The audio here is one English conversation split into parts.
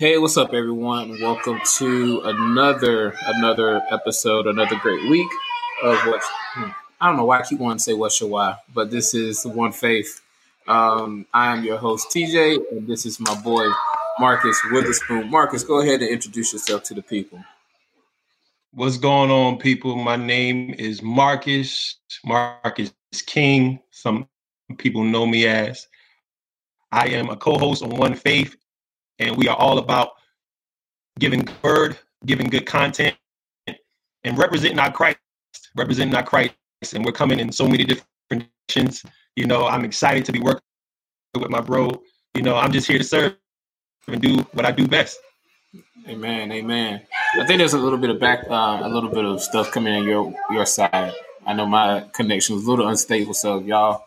Hey, what's up, everyone? Welcome to another another episode, another great week of what hmm, I don't know why I keep wanting to say what's your why, but this is One Faith. Um, I am your host TJ, and this is my boy Marcus Witherspoon. Marcus, go ahead and introduce yourself to the people. What's going on, people? My name is Marcus Marcus King. Some people know me as. I am a co-host on One Faith and we are all about giving word, giving good content, and representing our Christ, representing our Christ. And we're coming in so many different directions. You know, I'm excited to be working with my bro. You know, I'm just here to serve and do what I do best. Amen, amen. I think there's a little bit of back, uh, a little bit of stuff coming in your your side. I know my connection is a little unstable, so y'all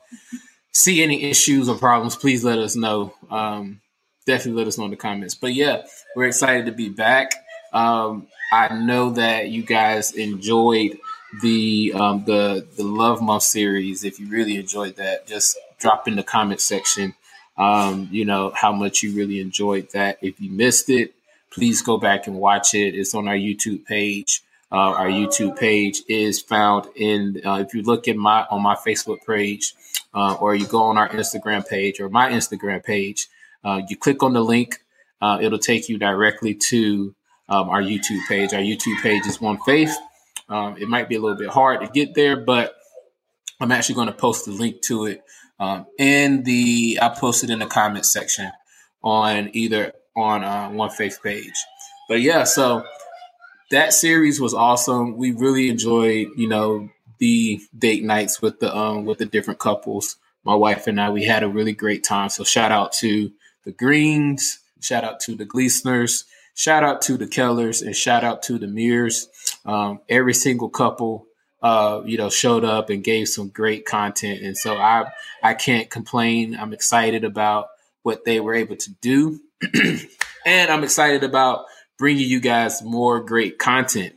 see any issues or problems, please let us know. Um, definitely let us know in the comments. But yeah, we're excited to be back. Um, I know that you guys enjoyed the um, the the Love Month series. If you really enjoyed that, just drop in the comment section. Um, you know how much you really enjoyed that. If you missed it, please go back and watch it. It's on our YouTube page. Uh, our YouTube page is found in. Uh, if you look at my on my Facebook page, uh, or you go on our Instagram page or my Instagram page, uh, you click on the link, uh, it'll take you directly to um, our YouTube page. Our YouTube page is One Faith. Um, it might be a little bit hard to get there, but I'm actually going to post the link to it um, in the. I posted it in the comment section on either on uh, One Faith page. But yeah, so that series was awesome. We really enjoyed, you know, the date nights with the um with the different couples. My wife and I, we had a really great time. So shout out to the Greens. Shout out to the Gleesners. Shout out to the Kellers and shout out to the Mears. Um, every single couple, uh, you know, showed up and gave some great content, and so I I can't complain. I'm excited about what they were able to do, and I'm excited about bringing you guys more great content.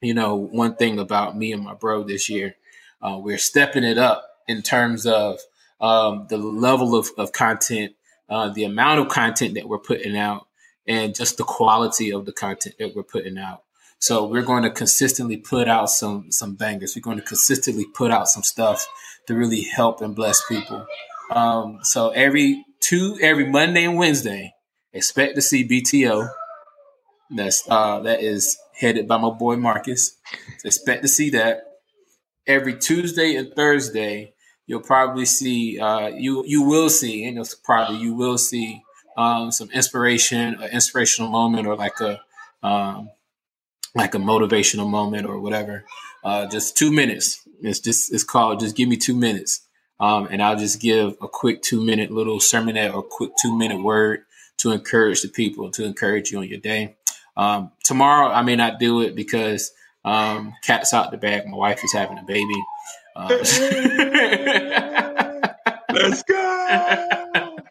You know, one thing about me and my bro this year, uh, we're stepping it up in terms of um, the level of, of content uh, the amount of content that we're putting out and just the quality of the content that we're putting out. So we're going to consistently put out some some bangers. We're going to consistently put out some stuff to really help and bless people. Um, so every two every Monday and Wednesday, expect to see BTO. That's uh, that is headed by my boy Marcus. Expect to see that every Tuesday and Thursday you'll probably see uh, you you will see and probably you will see um, some inspiration, an inspirational moment, or like a um, like a motivational moment or whatever. Uh, just two minutes. It's just it's called just give me two minutes, um, and I'll just give a quick two minute little sermonette or quick two minute word to encourage the people to encourage you on your day. Um, tomorrow I may not do it because um, cat's out the bag. My wife is having a baby. Uh, Let's go.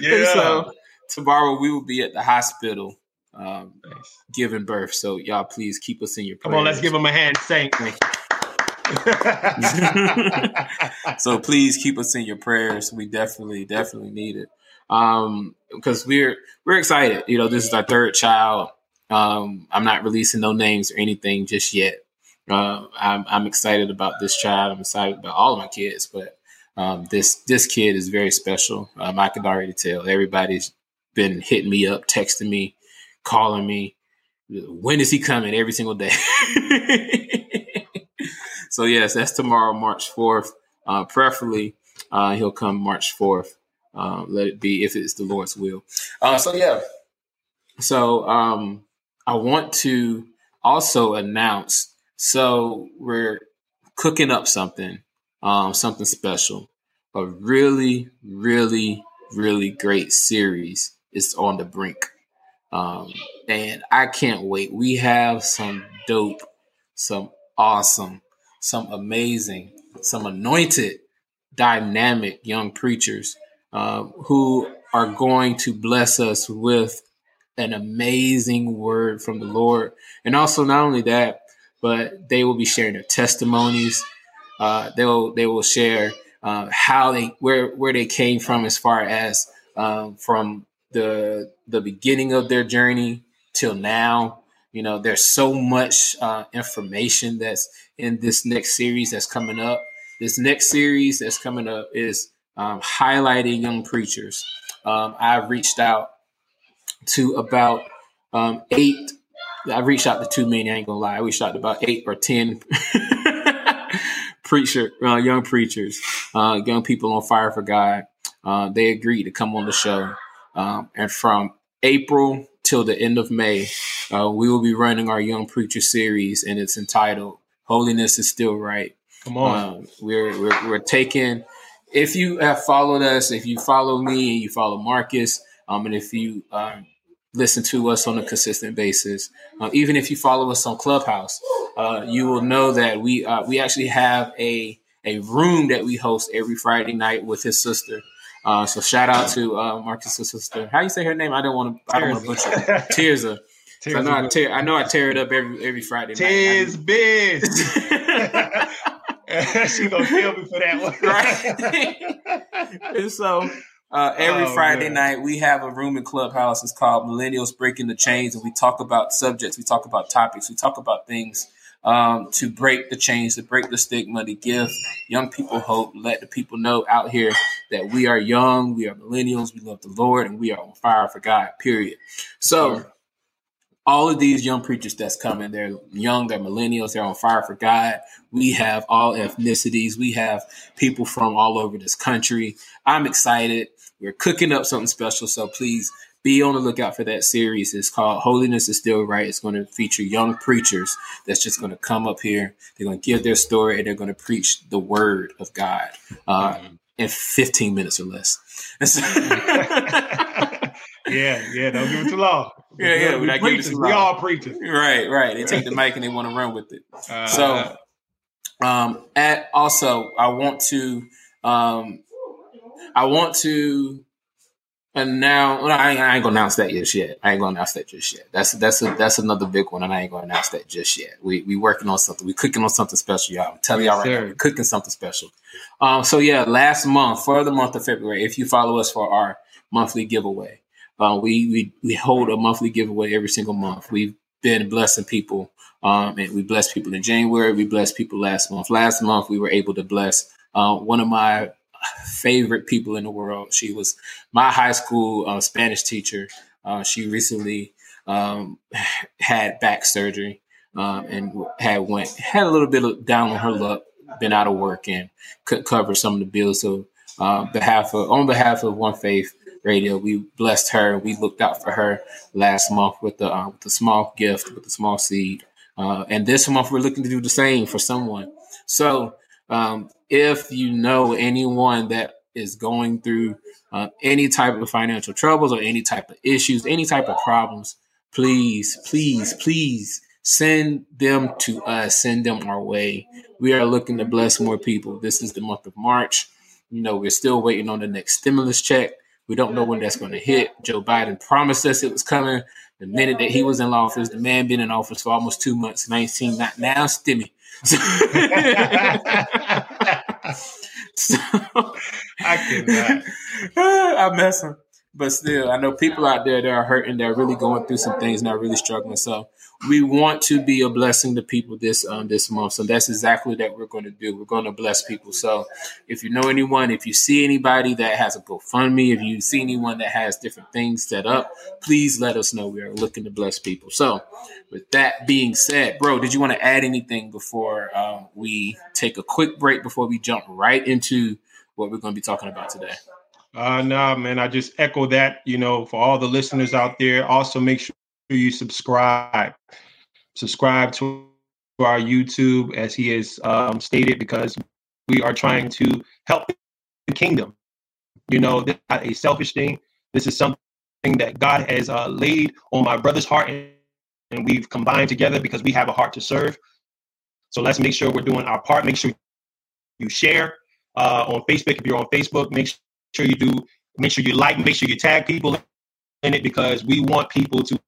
Yeah. So tomorrow we will be at the hospital um, nice. giving birth. So y'all please keep us in your prayers. Come on, let's give them a hand. Thank so please keep us in your prayers. We definitely, definitely need it. Um, because we're we're excited. You know, this is our third child. Um, I'm not releasing no names or anything just yet. Uh, I'm, I'm excited about this child. I'm excited about all of my kids, but um, this this kid is very special. Um, I can already tell. Everybody's been hitting me up, texting me, calling me. When is he coming? Every single day. so yes, that's tomorrow, March fourth. Uh, preferably, uh, he'll come March fourth. Um, let it be if it's the Lord's will. Uh, so yeah. So um, I want to also announce so we're cooking up something, um, something special. A really, really, really great series is on the brink. Um, and I can't wait. We have some dope, some awesome, some amazing, some anointed, dynamic young preachers uh, who are going to bless us with an amazing word from the Lord. And also, not only that, but they will be sharing their testimonies. Uh, they will they will share uh, how they where where they came from as far as um, from the the beginning of their journey till now. You know, there's so much uh, information that's in this next series that's coming up. This next series that's coming up is um, highlighting young preachers. Um, I've reached out to about um, eight. I reached out to too many. I ain't gonna lie. I reached out to about eight or ten preacher, uh, young preachers, uh, young people on fire for God. Uh, they agreed to come on the show, um, and from April till the end of May, uh, we will be running our young preacher series, and it's entitled "Holiness is Still Right." Come on, um, we're, we're we're taking. If you have followed us, if you follow me and you follow Marcus, um, and if you um, listen to us on a consistent basis. Uh, even if you follow us on Clubhouse, uh, you will know that we uh, we actually have a a room that we host every Friday night with his sister. Uh, so shout out to uh, Marcus's sister. How you say her name? I don't want to. I don't want to butcher. It. Tirza. So I know I tear. I know I tear it up every every Friday night. Biz. she gonna kill me for that one, right? and so uh, every oh, Friday man. night, we have a room in Clubhouse. It's called Millennials Breaking the Chains, and we talk about subjects, we talk about topics, we talk about things um, to break the chains, to break the stigma, to give young people hope, let the people know out here that we are young, we are millennials, we love the Lord, and we are on fire for God. Period. So. All of these young preachers that's coming, they're young, they're millennials, they're on fire for God. We have all ethnicities. We have people from all over this country. I'm excited. We're cooking up something special, so please be on the lookout for that series. It's called Holiness is Still Right. It's going to feature young preachers that's just going to come up here. They're going to give their story and they're going to preach the word of God uh, mm-hmm. in 15 minutes or less. yeah, yeah, don't give it too long. Yeah, yeah, we, preachers, we all preachers. Right, right. They take the mic and they want to run with it. Uh, so, um, at also, I want to um, I want to and now well, I, ain't, I ain't gonna announce that just yet. I ain't gonna announce that just yet. That's that's a, that's another big one, and I ain't gonna announce that just yet. We we working on something. We cooking on something special, y'all. I'm telling y'all right now, we're cooking something special. Um, so yeah, last month for the month of February, if you follow us for our monthly giveaway, uh, we we we hold a monthly giveaway every single month. We've been blessing people, um, and we blessed people in January. We blessed people last month. Last month we were able to bless uh, one of my favorite people in the world. She was my high school uh, Spanish teacher. Uh, she recently um, had back surgery um, and had went had a little bit of down on her luck, been out of work and couldn't cover some of the bills. So, uh, behalf of on behalf of One Faith Radio, we blessed her. We looked out for her last month with the uh, with a small gift, with a small seed. Uh, and this month, we're looking to do the same for someone. So um, if you know anyone that is going through uh, any type of financial troubles or any type of issues, any type of problems, please, please, please send them to us, send them our way. We are looking to bless more people. This is the month of March. You know, we're still waiting on the next stimulus check. We don't know when that's going to hit. Joe Biden promised us it was coming the minute that he was in office. The man been in office for almost two months, 19, not now, stimmy. So, I cannot. I'm messing. But still, I know people out there that are hurting, they're really going through some things and they're really struggling. So we want to be a blessing to people this um this month. So that's exactly that we're going to do. We're going to bless people. So if you know anyone, if you see anybody that has a GoFundMe, if you see anyone that has different things set up, please let us know. We are looking to bless people. So with that being said, bro, did you want to add anything before uh, we take a quick break before we jump right into what we're going to be talking about today? Uh, no, man. I just echo that. You know, for all the listeners out there, also make sure you subscribe. Subscribe to our YouTube, as he has um, stated, because we are trying to help the kingdom. You know, this is not a selfish thing. This is something that God has uh, laid on my brother's heart, and we've combined together because we have a heart to serve. So let's make sure we're doing our part. Make sure you share uh, on Facebook if you're on Facebook. Make sure you do. Make sure you like. Make sure you tag people in it because we want people to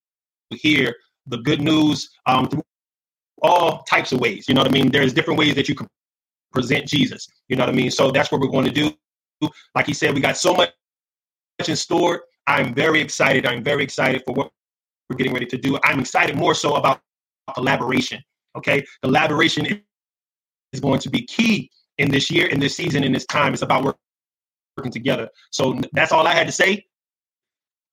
hear the good news um, through all types of ways. You know what I mean? There's different ways that you can present Jesus. You know what I mean? So that's what we're going to do. Like he said, we got so much in store. I'm very excited. I'm very excited for what we're getting ready to do. I'm excited more so about collaboration. Okay, collaboration is going to be key in this year, in this season, in this time. It's about working together. So that's all I had to say.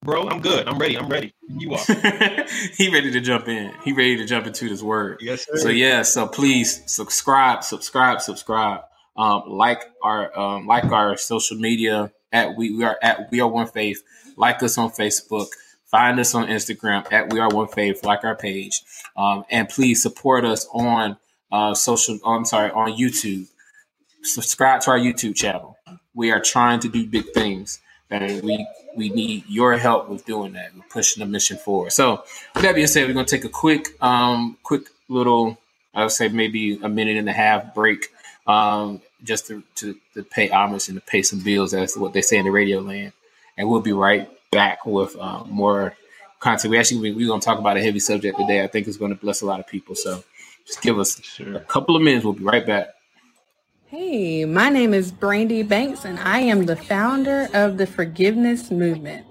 Bro, I'm good. I'm ready. I'm ready. You are. he ready to jump in. He ready to jump into this word. Yes, sir. So yeah. So please subscribe, subscribe, subscribe. Um, like our um, like our social media at we, we are at we are one faith. Like us on Facebook. Find us on Instagram at we are one faith. Like our page, um, and please support us on uh, social. Oh, I'm sorry, on YouTube. Subscribe to our YouTube channel. We are trying to do big things, and we we need your help with doing that. We're pushing the mission forward. So, with that being said, we're gonna take a quick, um, quick little, I would say maybe a minute and a half break, um, just to, to, to pay homage and to pay some bills. That's what they say in the radio land, and we'll be right back with uh, more content. We actually we're gonna talk about a heavy subject today. I think it's going to bless a lot of people. So, just give us sure. a couple of minutes. We'll be right back. Hey, my name is Brandy Banks, and I am the founder of the Forgiveness Movement.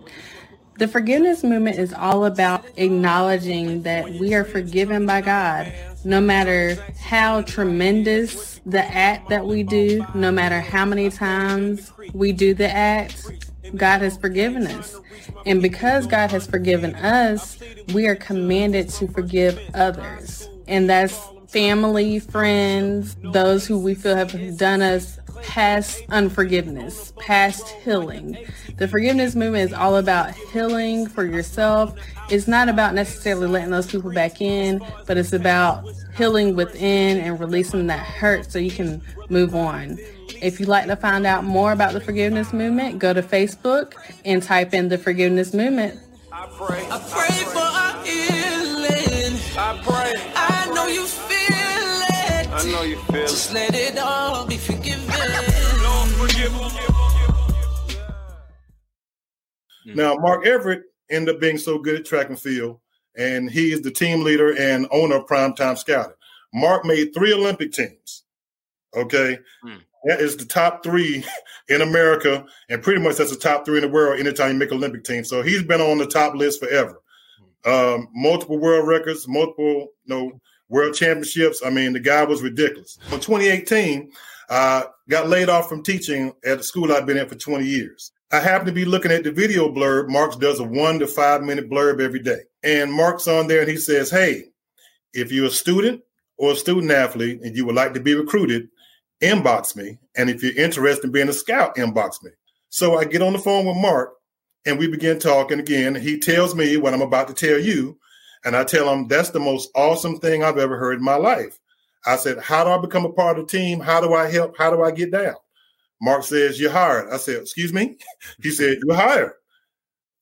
The Forgiveness Movement is all about acknowledging that we are forgiven by God, no matter how tremendous the act that we do, no matter how many times we do the act, God has forgiven us. And because God has forgiven us, we are commanded to forgive others. And that's family, friends, those who we feel have done us past unforgiveness, past healing. The forgiveness movement is all about healing for yourself. It's not about necessarily letting those people back in, but it's about healing within and releasing that hurt so you can move on. If you'd like to find out more about the forgiveness movement, go to Facebook and type in the forgiveness movement. I pray, I pray I know you feel Just let it all be forgiven. Now, Mark Everett ended up being so good at track and field, and he is the team leader and owner of Primetime Scouting. Mark made three Olympic teams. Okay. Hmm. That is the top three in America, and pretty much that's the top three in the world anytime you make Olympic team. So he's been on the top list forever. Hmm. Um, multiple world records, multiple you know, World Championships. I mean, the guy was ridiculous. In 2018, uh, got laid off from teaching at the school I've been at for 20 years. I happen to be looking at the video blurb. Marks does a one to five minute blurb every day. And Mark's on there and he says, Hey, if you're a student or a student athlete and you would like to be recruited, inbox me. And if you're interested in being a scout, inbox me. So I get on the phone with Mark and we begin talking again. He tells me what I'm about to tell you. And I tell him, that's the most awesome thing I've ever heard in my life. I said, How do I become a part of the team? How do I help? How do I get down? Mark says, You're hired. I said, Excuse me? He said, You're hired.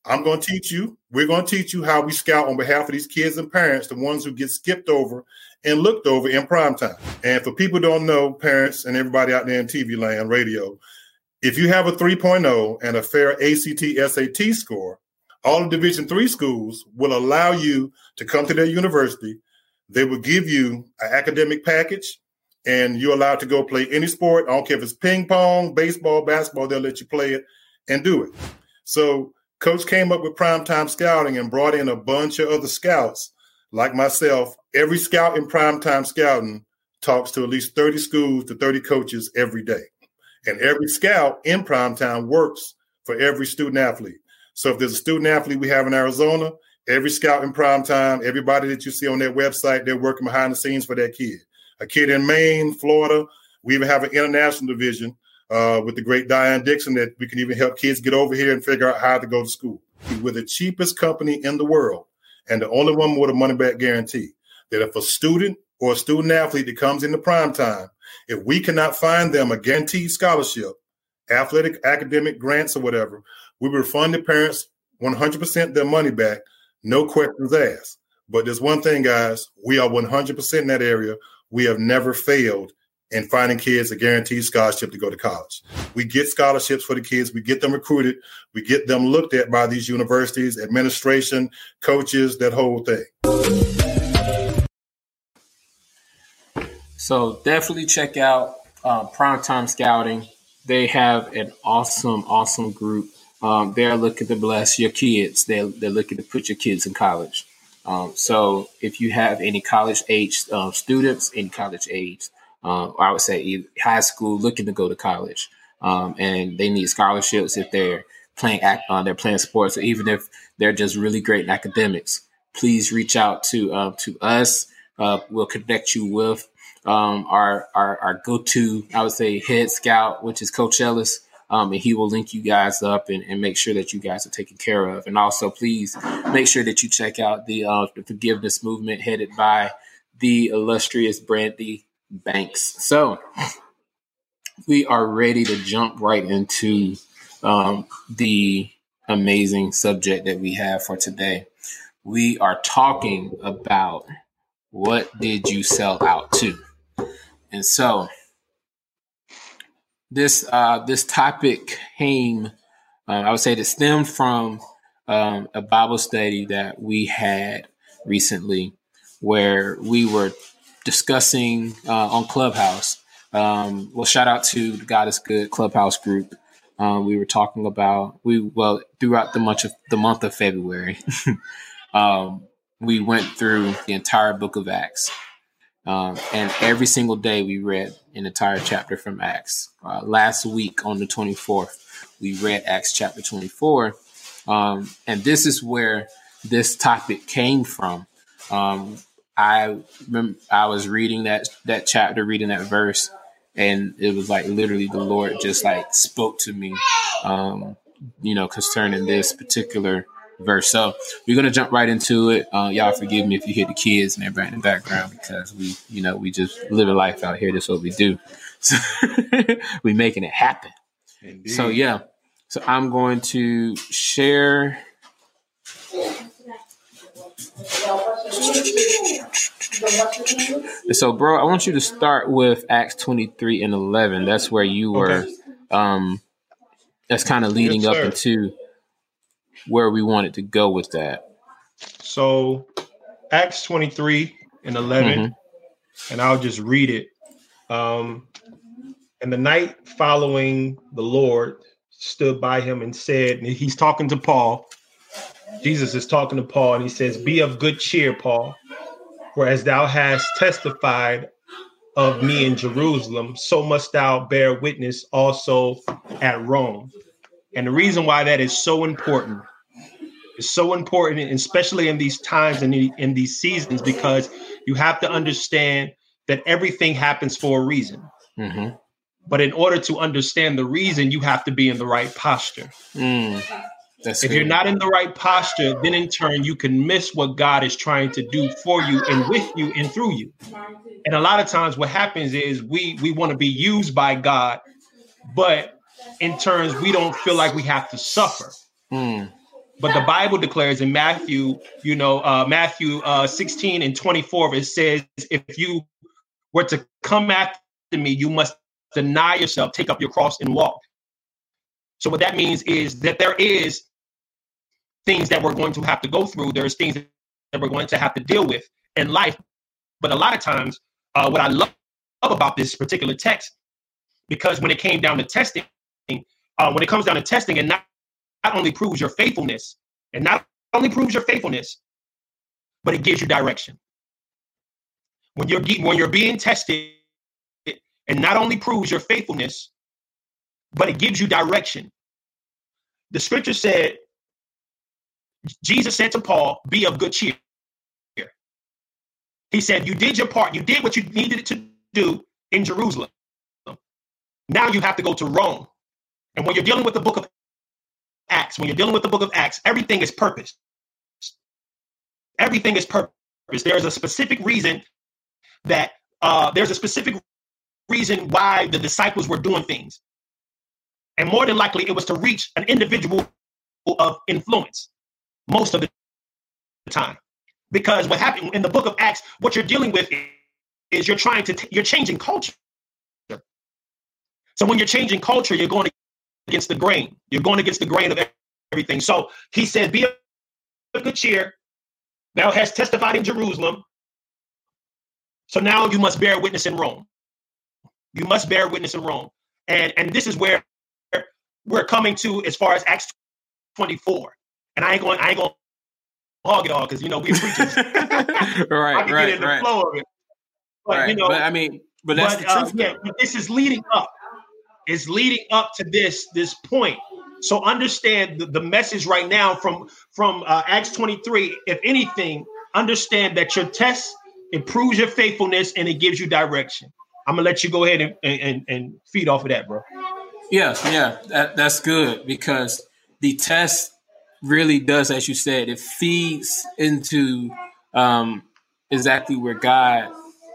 I'm going to teach you. We're going to teach you how we scout on behalf of these kids and parents, the ones who get skipped over and looked over in prime time. And for people don't know, parents and everybody out there in TV land, radio, if you have a 3.0 and a fair ACT SAT score, all the division three schools will allow you to come to their university. They will give you an academic package and you're allowed to go play any sport. I don't care if it's ping pong baseball basketball they'll let you play it and do it. So coach came up with primetime scouting and brought in a bunch of other scouts. Like myself every scout in primetime scouting talks to at least 30 schools to 30 coaches every day. And every scout in primetime works for every student athlete so if there's a student athlete we have in Arizona, every scout in prime time, everybody that you see on that website, they're working behind the scenes for that kid. A kid in Maine, Florida, we even have an international division uh, with the great Diane Dixon that we can even help kids get over here and figure out how to go to school. We're the cheapest company in the world and the only one with a money back guarantee. That if a student or a student athlete that comes into prime time, if we cannot find them a guaranteed scholarship, athletic, academic grants, or whatever, we refund the parents 100% their money back, no questions asked. But there's one thing, guys, we are 100% in that area. We have never failed in finding kids a guaranteed scholarship to go to college. We get scholarships for the kids, we get them recruited, we get them looked at by these universities, administration, coaches, that whole thing. So definitely check out uh, Primetime Scouting. They have an awesome, awesome group um, they're looking to bless your kids. They're, they're looking to put your kids in college. Um, so if you have any college age uh, students, any college age, uh, I would say high school looking to go to college, um, and they need scholarships if they're playing act, uh, they're playing sports, or even if they're just really great in academics, please reach out to uh, to us. Uh, we'll connect you with um, our, our, our go to, I would say, head scout, which is Coach Ellis. Um, and he will link you guys up and, and, make sure that you guys are taken care of. And also, please make sure that you check out the, uh, the forgiveness movement headed by the illustrious Brandy Banks. So we are ready to jump right into um, the amazing subject that we have for today. We are talking about what did you sell out to? And so this uh, this topic came, uh, I would say, it stemmed from um, a Bible study that we had recently, where we were discussing uh, on Clubhouse. Um, well, shout out to the God is Good Clubhouse group. Um, we were talking about we well throughout the month of the month of February. um, we went through the entire book of Acts. Um, and every single day we read an entire chapter from Acts. Uh, last week on the 24th, we read Acts chapter 24. Um, and this is where this topic came from. Um, I remember I was reading that that chapter, reading that verse, and it was like literally the Lord just like spoke to me, um, you know, concerning this particular verse. So we're gonna jump right into it. Uh, y'all forgive me if you hear the kids and everybody in the background because we, you know, we just live a life out here. That's what we do. So we making it happen. Indeed. So yeah. So I'm going to share. So, bro, I want you to start with Acts 23 and 11. That's where you were. Okay. Um, that's kind of leading yes, up into where we wanted to go with that. So, Acts 23 and 11, mm-hmm. and I'll just read it. Um, and the night following, the Lord stood by him and said, and He's talking to Paul. Jesus is talking to Paul, and he says, Be of good cheer, Paul, for as thou hast testified of me in Jerusalem, so must thou bear witness also at Rome. And the reason why that is so important is so important, especially in these times and in, in these seasons, because you have to understand that everything happens for a reason. Mm-hmm. But in order to understand the reason, you have to be in the right posture. Mm, if good. you're not in the right posture, then in turn, you can miss what God is trying to do for you and with you and through you. And a lot of times, what happens is we we want to be used by God, but in turns, we don't feel like we have to suffer. Mm. But the Bible declares in Matthew, you know, uh, Matthew uh, 16 and 24, it says, if you were to come after me, you must deny yourself, take up your cross and walk. So what that means is that there is things that we're going to have to go through. There's things that we're going to have to deal with in life. But a lot of times, uh, what I love about this particular text, because when it came down to testing, uh, when it comes down to testing and not not only proves your faithfulness and not only proves your faithfulness, but it gives you direction. When you're when you're being tested, and not only proves your faithfulness, but it gives you direction. The scripture said, Jesus said to Paul, "Be of good cheer." He said, "You did your part. You did what you needed to do in Jerusalem. Now you have to go to Rome." And when you're dealing with the book of Acts, when you're dealing with the book of Acts, everything is purpose. Everything is purpose. There's a specific reason that uh, there's a specific reason why the disciples were doing things. And more than likely, it was to reach an individual of influence most of the time. Because what happened in the book of Acts, what you're dealing with is you're trying to, t- you're changing culture. So when you're changing culture, you're going against the grain. You're going against the grain of everything. So he said, Be of good cheer. Thou hast testified in Jerusalem. So now you must bear witness in Rome. You must bear witness in Rome. And, and this is where we're coming to as far as Acts 24. And I ain't going, I ain't going to hog it all because you know we're preachers. right, right, get in the right. flow of it. But right. you know, but I mean, but that's but, the uh, truth. yeah, but this is leading up. It's leading up to this this point. So understand the, the message right now from from uh, Acts 23. If anything, understand that your test improves your faithfulness and it gives you direction. I'm gonna let you go ahead and, and, and feed off of that, bro. Yeah, yeah, that, that's good because the test really does, as you said, it feeds into um, exactly where God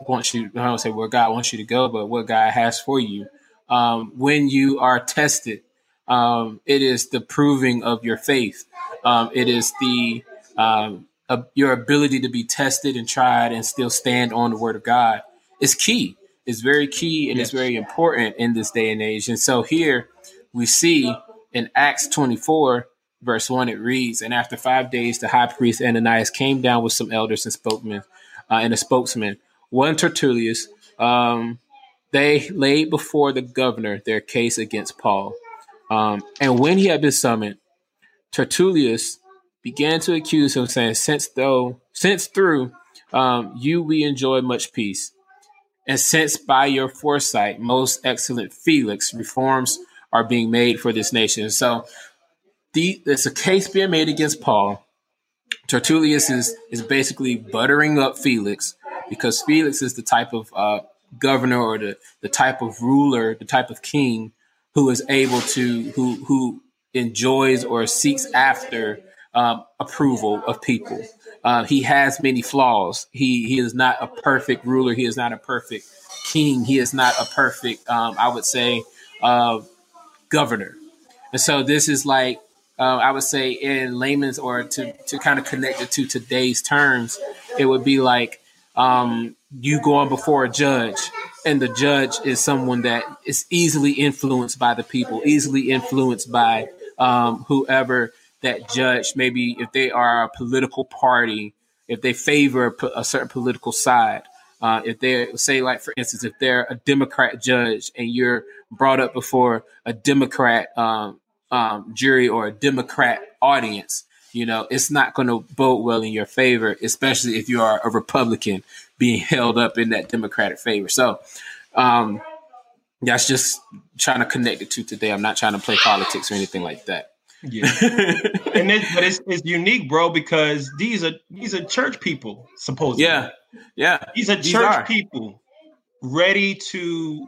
wants you. I don't say where God wants you to go, but what God has for you. Um, when you are tested, um, it is the proving of your faith. Um, it is the um, uh, your ability to be tested and tried and still stand on the Word of God is key. It's very key and it's very important in this day and age. And so here we see in Acts 24, verse 1, it reads, And after five days, the high priest Ananias came down with some elders and spokesmen uh, and a spokesman, one Tertullus. Um, they laid before the governor their case against Paul. Um, and when he had been summoned, Tertullus began to accuse him, saying, Since though, since through um, you we enjoy much peace, and since by your foresight, most excellent Felix, reforms are being made for this nation. So the, a case being made against Paul. Tertullus is is basically buttering up Felix because Felix is the type of uh, governor or the, the type of ruler, the type of king who is able to who who enjoys or seeks after um, approval of people. Uh, he has many flaws. He he is not a perfect ruler. He is not a perfect king. He is not a perfect, um, I would say, uh, governor. And so this is like uh, I would say in layman's or to to kind of connect it to today's terms, it would be like um, you going before a judge, and the judge is someone that is easily influenced by the people, easily influenced by um, whoever that judge. Maybe if they are a political party, if they favor a, certain political side. Uh, if they say, like for instance, if they're a Democrat judge and you're brought up before a Democrat um, um, jury or a Democrat audience, you know, it's not going to bode well in your favor, especially if you are a Republican being held up in that Democratic favor. So, um, that's just trying to connect it to today. I'm not trying to play politics or anything like that. Yeah. and it's, but it's, it's unique, bro, because these are these are church people, supposedly. yeah, yeah. These are These church are. people ready to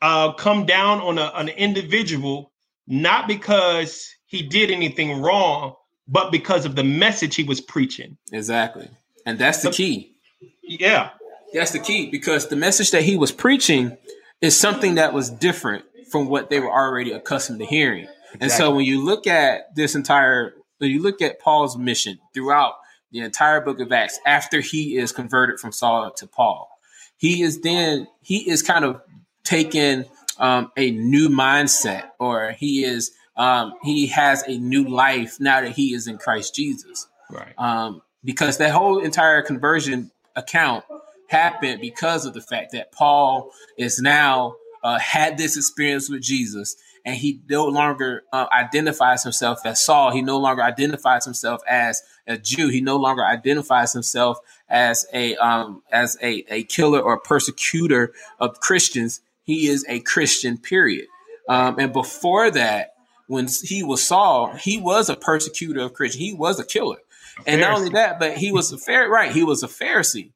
uh, come down on a, an individual, not because he did anything wrong, but because of the message he was preaching. Exactly. And that's the key. Yeah. That's the key because the message that he was preaching is something that was different from what they were already accustomed to hearing. And so when you look at this entire, when you look at Paul's mission throughout the entire book of Acts, after he is converted from Saul to Paul, he is then, he is kind of taking um, a new mindset or he is, um, he has a new life now that he is in Christ Jesus Right. um, because that whole entire conversion account happened because of the fact that Paul is now uh, had this experience with Jesus, and he no longer uh, identifies himself as Saul. He no longer identifies himself as a Jew. He no longer identifies himself as a um, as a, a killer or persecutor of Christians. He is a Christian. Period. Um, and before that, when he was Saul, he was a persecutor of Christians. He was a killer. And not only that, but he was a fair right. He was a Pharisee.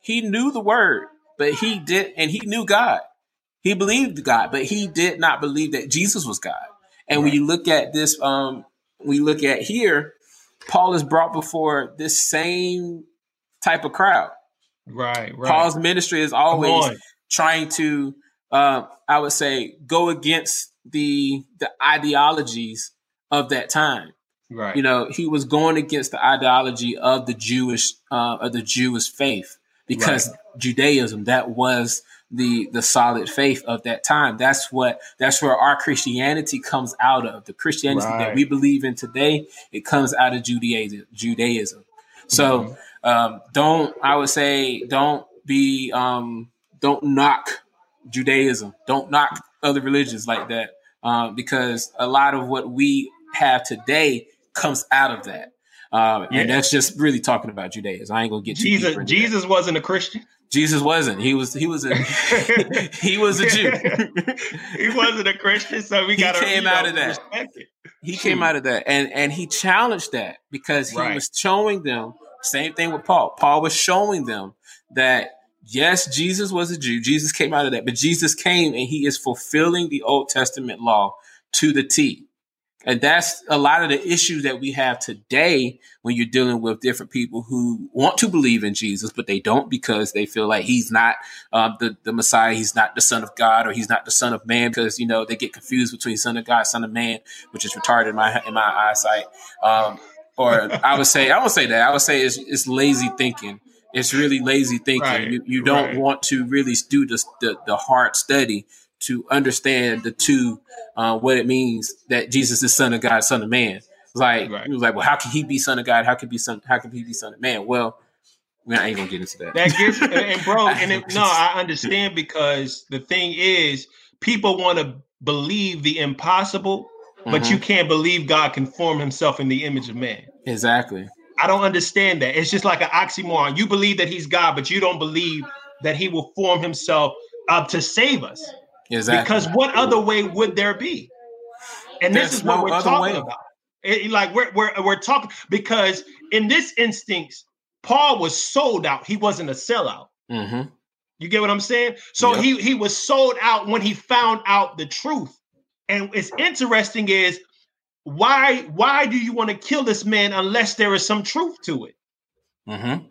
He knew the word, but he did, and he knew God. He believed God, but he did not believe that Jesus was God. And when you look at this, um, we look at here, Paul is brought before this same type of crowd. Right. Right. Paul's ministry is always trying to, uh, I would say, go against the the ideologies of that time Right. you know he was going against the ideology of the jewish uh, of the jewish faith because judaism that was the the solid faith of that time. That's what that's where our christianity comes out of. The christianity that we believe in today it comes out of judaism judaism. So Mm-hmm. um, don't i would say don't be um, don't knock judaism. Don't knock other religions like that um, because a lot of what we have today comes out of that. Um, yeah. And that's just really talking about Judaism. I ain't gonna get Jesus. Jesus that. wasn't a Christian. Jesus wasn't. He was. He was a. he was a Jew. he wasn't a Christian, so we got. He came out of that. He came out of that, and and he challenged that because he right. was showing them. Same thing with Paul. Paul was showing them that yes, Jesus was a Jew. Jesus came out of that, but Jesus came and he is fulfilling the Old Testament law to the T. And that's a lot of the issues that we have today when you're dealing with different people who want to believe in Jesus, but they don't because they feel like he's not um, the, the Messiah, he's not the Son of God, or he's not the Son of Man, because you know they get confused between Son of God, Son of Man, which is retarded in my in my eyesight. Um, or I would say I would say that I would say it's, it's lazy thinking. It's really lazy thinking. Right, you, you don't right. want to really do the, the the hard study to understand the two, uh, what it means that Jesus is Son of God, Son of Man. Like right. he was like, well, how can he be Son of God? How can be Son? How can he be Son of Man? Well, I ain't gonna get into that. That gets and bro, and it, no, I understand because the thing is, people want to believe the impossible, but mm-hmm. you can't believe God can form Himself in the image of man. Exactly. I don't understand that. It's just like an oxymoron. You believe that He's God, but you don't believe that He will form Himself up to save us. Exactly. Because what other way would there be? And There's this is what no we're talking way. about. It, like we're, we're we're talking because in this instance, Paul was sold out. He wasn't a sellout. Mm-hmm. You get what I'm saying? So yep. he he was sold out when he found out the truth. And it's interesting is why why do you want to kill this man unless there is some truth to it? Mm-hmm.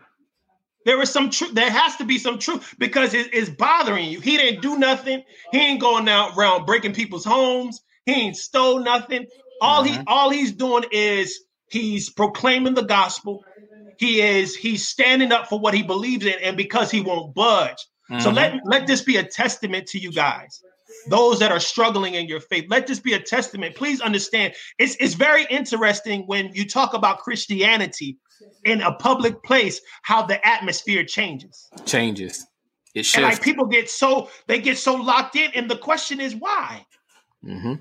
There is some truth. There has to be some truth because it, it's bothering you. He didn't do nothing. He ain't going out around breaking people's homes. He ain't stole nothing. All mm-hmm. he all he's doing is he's proclaiming the gospel. He is he's standing up for what he believes in, and because he won't budge. Mm-hmm. So let let this be a testament to you guys, those that are struggling in your faith. Let this be a testament. Please understand, it's it's very interesting when you talk about Christianity in a public place how the atmosphere changes. Changes. It shifts. And like people get so they get so locked in, and the question is why? Mm-hmm.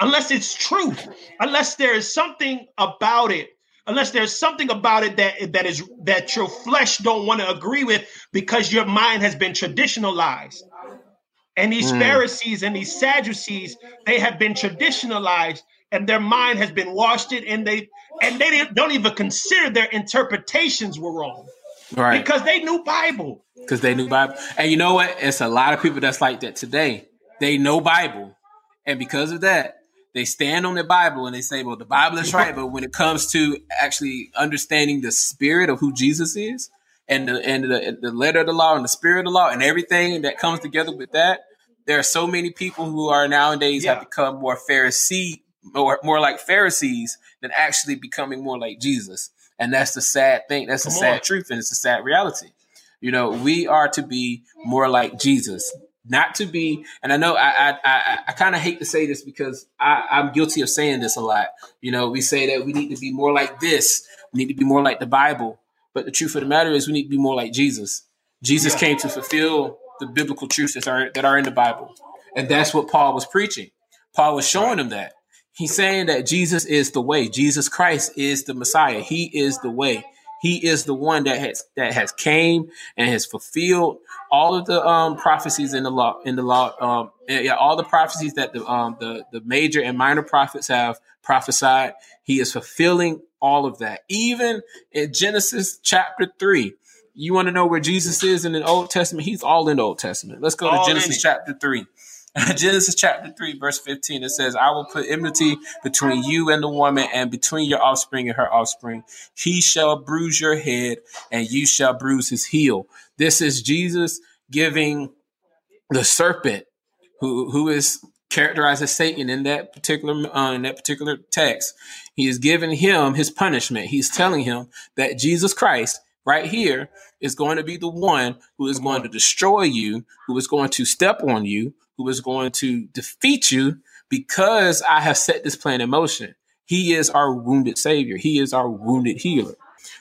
Unless it's truth, unless there is something about it, unless there's something about it that that is that your flesh don't want to agree with because your mind has been traditionalized. And these mm. Pharisees and these Sadducees, they have been traditionalized and their mind has been washed it and they and they don't even consider their interpretations were wrong. Right. Because they knew bible. Because they knew bible. And you know what? It's a lot of people that's like that today. They know bible. And because of that they stand on the bible and they say well the bible is right. But when it comes to actually understanding the spirit of who jesus is and the and the, the letter of the law and the spirit of the law and everything that comes together with that there are so many people who are nowadays yeah. have become more Pharisee more, more like Pharisees than actually becoming more like Jesus. And that's the sad thing. That's Come the sad on. truth, and it's a sad reality. You know, we are to be more like Jesus, not to be. And I know I I I, I kind of hate to say this because I, I'm guilty of saying this a lot. You know, we say that we need to be more like this. We need to be more like the Bible. But the truth of the matter is, we need to be more like Jesus. Jesus yeah. came to fulfill the biblical truths that are that are in the Bible, and that's what Paul was preaching. Paul was showing them that He's saying that Jesus is the way. Jesus Christ is the Messiah. He is the way. He is the one that has that has came and has fulfilled all of the um, prophecies in the law in the law. Um, yeah, all the prophecies that the um, the the major and minor prophets have prophesied. He is fulfilling all of that. Even in Genesis chapter three, you want to know where Jesus is in the Old Testament? He's all in the Old Testament. Let's go all to Genesis chapter three. Genesis chapter 3, verse 15, it says, I will put enmity between you and the woman, and between your offspring and her offspring. He shall bruise your head, and you shall bruise his heel. This is Jesus giving the serpent, who, who is characterized as Satan in that particular uh, in that particular text. He is giving him his punishment. He's telling him that Jesus Christ right here is going to be the one who is going to destroy you, who is going to step on you, who is going to defeat you because I have set this plan in motion. He is our wounded savior. He is our wounded healer.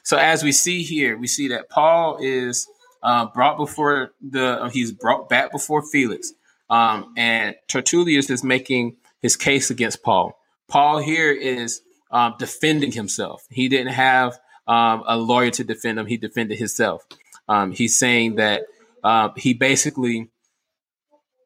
So as we see here, we see that Paul is uh, brought before the, uh, he's brought back before Felix. Um, and Tertullus is making his case against Paul. Paul here is um, defending himself. He didn't have um, a lawyer to defend him. He defended himself. Um, he's saying that uh, he basically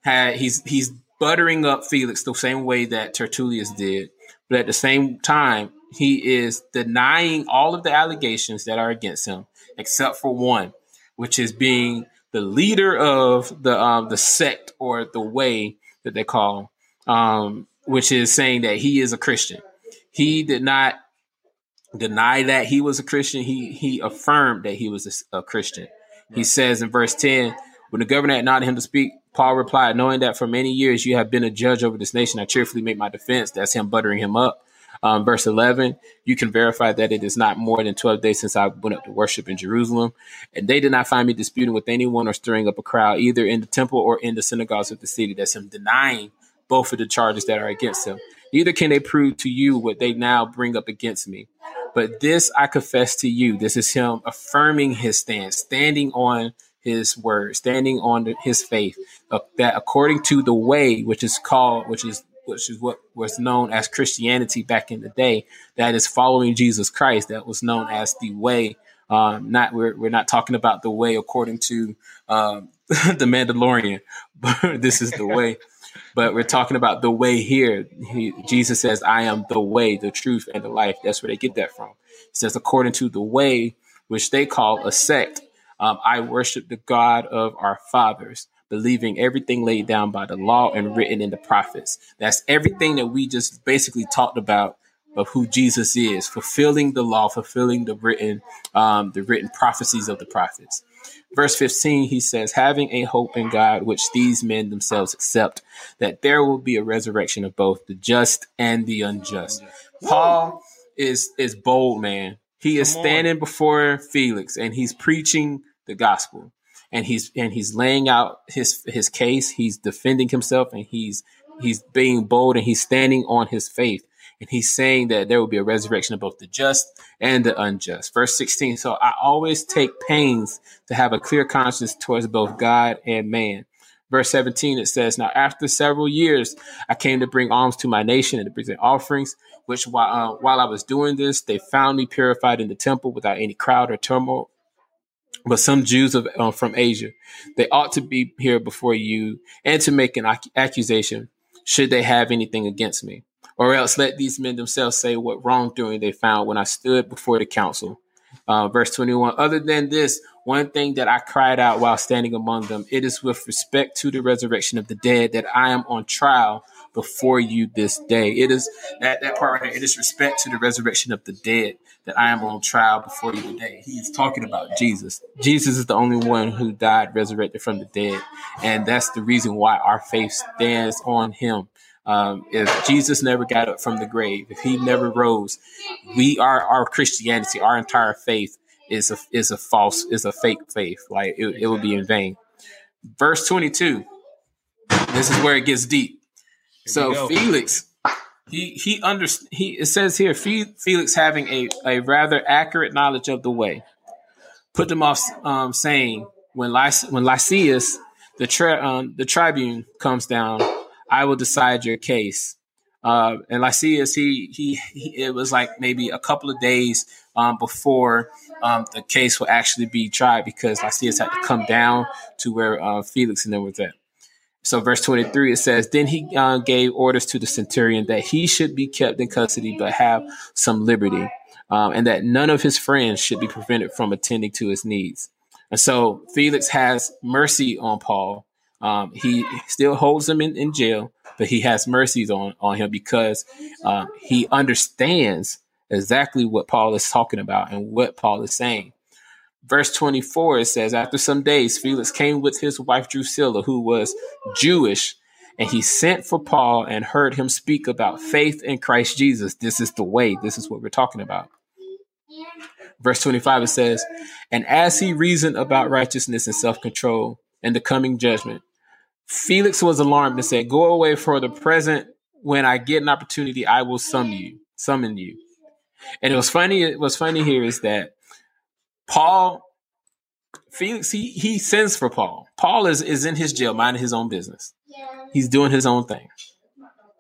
had he's he's buttering up Felix the same way that Tertullus did, but at the same time he is denying all of the allegations that are against him, except for one, which is being the leader of the um, the sect or the way that they call, um, which is saying that he is a Christian. He did not deny that he was a Christian. He he affirmed that he was a, a Christian. He says in verse ten, when the governor had not him to speak, Paul replied, "Knowing that for many years you have been a judge over this nation, I cheerfully make my defense." That's him buttering him up. Um, verse 11, you can verify that it is not more than 12 days since I went up to worship in Jerusalem. And they did not find me disputing with anyone or stirring up a crowd, either in the temple or in the synagogues of the city. That's him denying both of the charges that are against him. Neither can they prove to you what they now bring up against me. But this I confess to you. This is him affirming his stance, standing on his word, standing on his faith, uh, that according to the way, which is called, which is which is what was known as Christianity back in the day, that is following Jesus Christ, that was known as the way. Um, not we're we're not talking about the way according to um, the Mandalorian, but this is the way. But we're talking about the way here. He, Jesus says, "I am the way, the truth, and the life." That's where they get that from. He says, according to the way, which they call a sect, um, I worship the God of our fathers believing everything laid down by the law and written in the prophets. That's everything that we just basically talked about of who Jesus is, fulfilling the law, fulfilling the written, um, the written prophecies of the prophets. Verse 15, he says, having a hope in God, which these men themselves accept, that there will be a resurrection of both the just and the unjust. Paul is is bold, man. He is standing before Felix and he's preaching the gospel and he's and he's laying out his his case. He's defending himself, and he's he's being bold, and he's standing on his faith, and he's saying that there will be a resurrection of both the just and the unjust. Verse sixteen. So I always take pains to have a clear conscience towards both God and man. Verse 17, it says, Now after several years, I came to bring alms to my nation and to present offerings, which while, uh, while I was doing this, they found me purified in the temple without any crowd or tumult but some Jews of, uh, from Asia. They ought to be here before you and to make an ac- accusation should they have anything against me. Or else let these men themselves say what wrongdoing they found when I stood before the council. Uh, verse 21 Other than this, one thing that I cried out while standing among them, it is with respect to the resurrection of the dead that I am on trial before you this day. It is that, that part right there, it is respect to the resurrection of the dead that I am on trial before you today. He's talking about Jesus. Jesus is the only one who died, resurrected from the dead. And that's the reason why our faith stands on him. Um, if Jesus never got up from the grave, if he never rose, we are our Christianity, our entire faith is a is a false, is a fake faith. Like it, it would be in vain. Verse 22. This is where it gets deep. so Felix he he under he it says here Felix having a, a rather accurate knowledge of the way put them off um, saying when Lyc- when Lysias the tri- um, the tribune comes down I will decide your case uh, and Lysias he, he, he it was like maybe a couple of days um, before um, the case will actually be tried because Lysias had to come down to where uh, Felix and them was at. So, verse 23, it says, Then he uh, gave orders to the centurion that he should be kept in custody, but have some liberty, um, and that none of his friends should be prevented from attending to his needs. And so, Felix has mercy on Paul. Um, he still holds him in, in, jail, but he has mercies on, on him because uh, he understands exactly what Paul is talking about and what Paul is saying verse 24 it says after some days felix came with his wife drusilla who was jewish and he sent for paul and heard him speak about faith in christ jesus. This is the way. This is what we're talking about. Verse 25 it says and as he reasoned about righteousness and self-control and the coming judgment felix was alarmed and said go away for the present. When i get an opportunity i will summon you summon you and it was funny it was funny here is that Paul, Felix, he he sends for Paul. Paul is is in his jail, minding his own business. He's doing his own thing.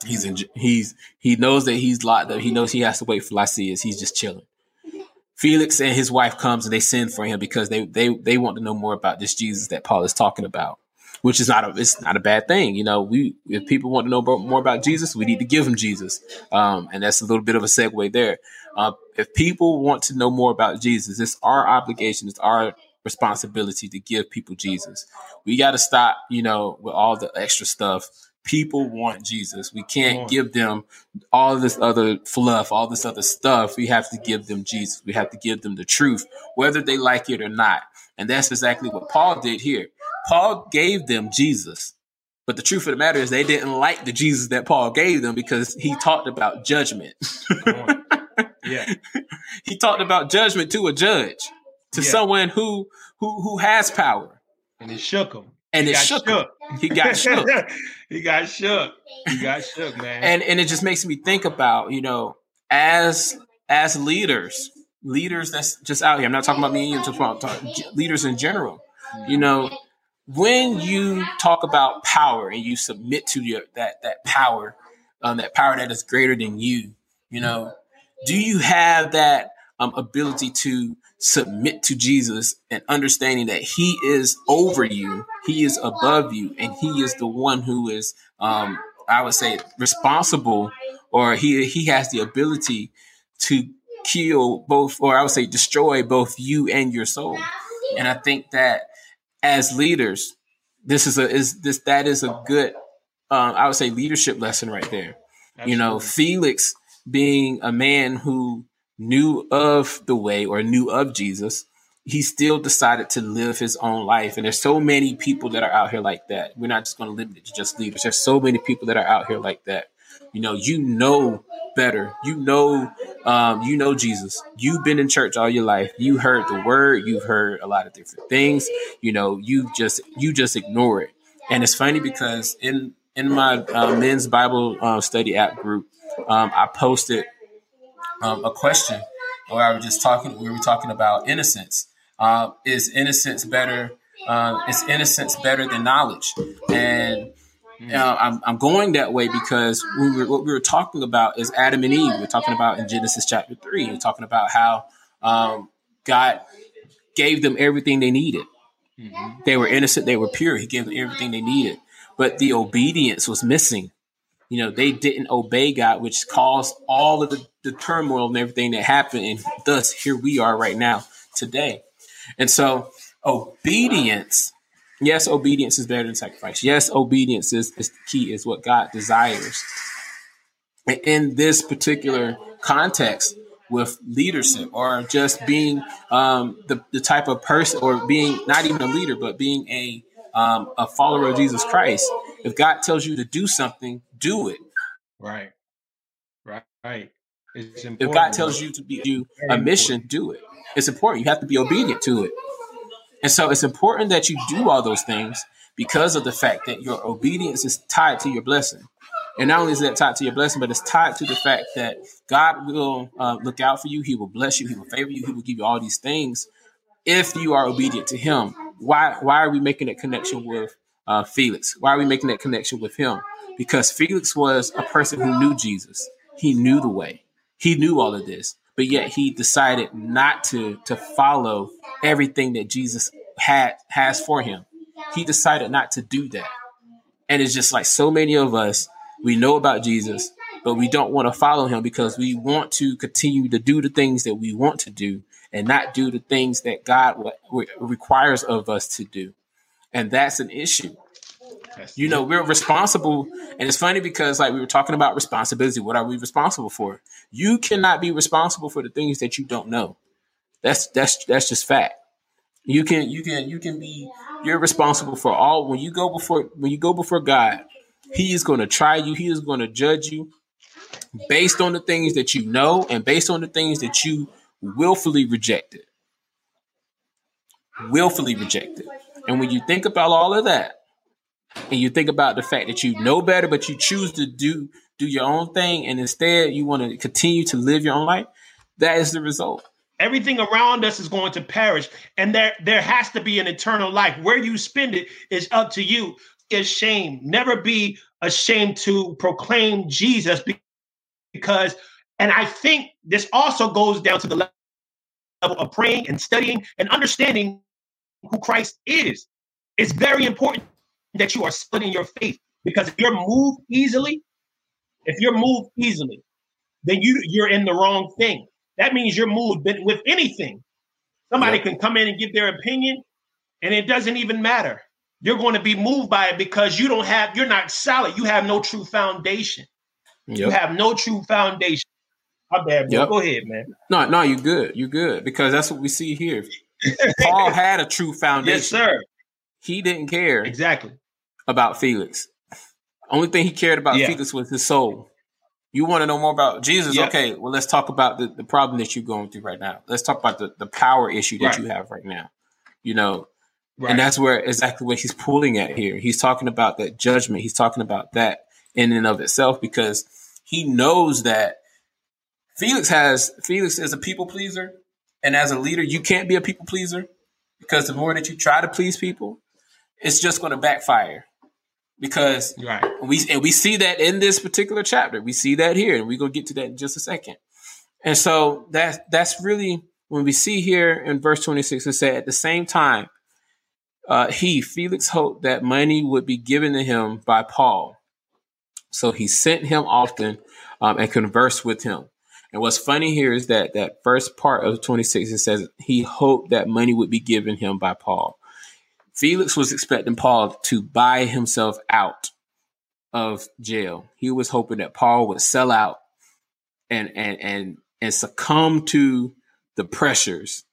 He's in, he's he knows that he's locked up. He knows he has to wait for Lysias. He's just chilling. Felix and his wife comes and they send for him because they they they want to know more about this Jesus that Paul is talking about, which is not a it's not a bad thing. You know, we if people want to know more about Jesus, we need to give them Jesus, um, and that's a little bit of a segue there. Uh, if people want to know more about Jesus, it's our obligation, it's our responsibility to give people Jesus. We got to stop, you know, with all the extra stuff people want Jesus. We can't give them all this other fluff, all this other stuff. We have to give them Jesus. We have to give them the truth, whether they like it or not. And that's exactly what Paul did here. Paul gave them Jesus. But the truth of the matter is, they didn't like the Jesus that Paul gave them because he talked about judgment. yeah. he talked about judgment to a judge, to yeah. someone who who who has power. And it shook him and he it shook. shook. He got shook. he got shook. He got shook, man. And and it just makes me think about you know as as leaders, leaders that's just out here. I'm not talking about me. I'm just about leaders in general. You know, when you talk about power and you submit to your that that power, um, that power that is greater than you. You know, do you have that um, ability to submit to Jesus and understanding that He is over you, He is above you, and He is the one who is, um, I would say, responsible, or He He has the ability to kill both, or I would say, destroy both you and your soul. And I think that as leaders, this is a is this that is a good, um, I would say, leadership lesson right there. Absolutely. You know, Felix being a man who knew of the way or knew of Jesus, he still decided to live his own life. And there's so many people that are out here like that. We're not just going to limit it to just leaders. There's so many people that are out here like that. You know, you know better. You know, um, you know Jesus. You've been in church all your life. You heard the word. You've heard a lot of different things. You know, you just you just ignore it. And it's funny because in in my uh, men's Bible uh, study app group, um, I posted um, a question where I was just talking. We were talking about innocence. Uh, is innocence better? Uh, is innocence better than knowledge? And I'm, I'm going that way because we were, what we were talking about is Adam and Eve. We're talking about in Genesis chapter three. We're talking about how um, God gave them everything they needed. Mm-hmm. They were innocent. They were pure. He gave them everything they needed, but the obedience was missing you know, they didn't obey God, which caused all of the, the turmoil and everything that happened. And thus, here we are right now today. And so, obedience, yes, obedience is better than sacrifice. Yes, obedience is, is the key, is what God desires. In this particular context, with leadership or just being um, the, the type of person or being not even a leader, but being a um, a follower of Jesus Christ. If God tells you to do something, do it. Right. Right. Right. If God tells you to be do a mission, do it. It's important. You have to be obedient to it. And so it's important that you do all those things because of the fact that your obedience is tied to your blessing. And not only is that tied to your blessing, but it's tied to the fact that God will uh, look out for you. He will bless you. He will favor you. He will give you all these things if you are obedient to Him why why are we making that connection with uh, Felix? Why are we making that connection with him? Because Felix was a person who knew Jesus. He knew the way. He knew all of this, but yet he decided not to to follow everything that Jesus had has for him. He decided not to do that. And it's just like so many of us, we know about Jesus, but we don't want to follow him because we want to continue to do the things that we want to do and not do the things that God requires of us to do. And that's an issue. You know, we're responsible. And it's funny because, like, we were talking about responsibility. What are we responsible for? You cannot be responsible for the things that you don't know. That's that's that's just fact. You can you can you can be you're responsible for all when you go before when you go before God, He is going to try you, He is going to judge you based on the things that you know and based on the things that you willfully rejected. Willfully rejected. And when you think about all of that, and you think about the fact that you know better, but you choose to do do your own thing, and instead you want to continue to live your own life, that is the result. Everything around us is going to perish, and there there has to be an eternal life. Where you spend it is up to you. Is shame Never be ashamed to proclaim Jesus because, and I think this also goes down to the level of praying and studying and understanding who Christ is. It's very important that you are splitting your faith because if you're moved easily, if you're moved easily, then you you're in the wrong thing. That means you're moved with anything. Somebody can come in and give their opinion, and it doesn't even matter. You're going to be moved by it because you don't have, you're not solid. You have no true foundation. Yep. You have no true foundation. My bad, bro. Yep. Go ahead, man. No, no, you're good. You're good because that's what we see here. Paul had a true foundation. Yes, sir. He didn't care exactly about Felix. Only thing he cared about yeah. Felix was his soul. You want to know more about Jesus? Yep. Okay, well, let's talk about the, the problem that you're going through right now. Let's talk about the, the power issue that right. you have right now. You know, right. and that's where exactly what he's pulling at here. He's talking about that judgment. He's talking about that in and of itself because he knows that Felix has Felix is a people pleaser, and as a leader, you can't be a people pleaser because the more that you try to please people, it's just going to backfire. Because right. we and we see that in this particular chapter, we see that here, and we're gonna get to that in just a second. And so that that's really when we see here in verse 26, it said at the same time, uh, he, Felix, hoped that money would be given to him by Paul. So he sent him often um, and conversed with him. And what's funny here is that that first part of 26, it says he hoped that money would be given him by Paul. Felix was expecting Paul to buy himself out of jail. He was hoping that Paul would sell out and and and and succumb to the pressures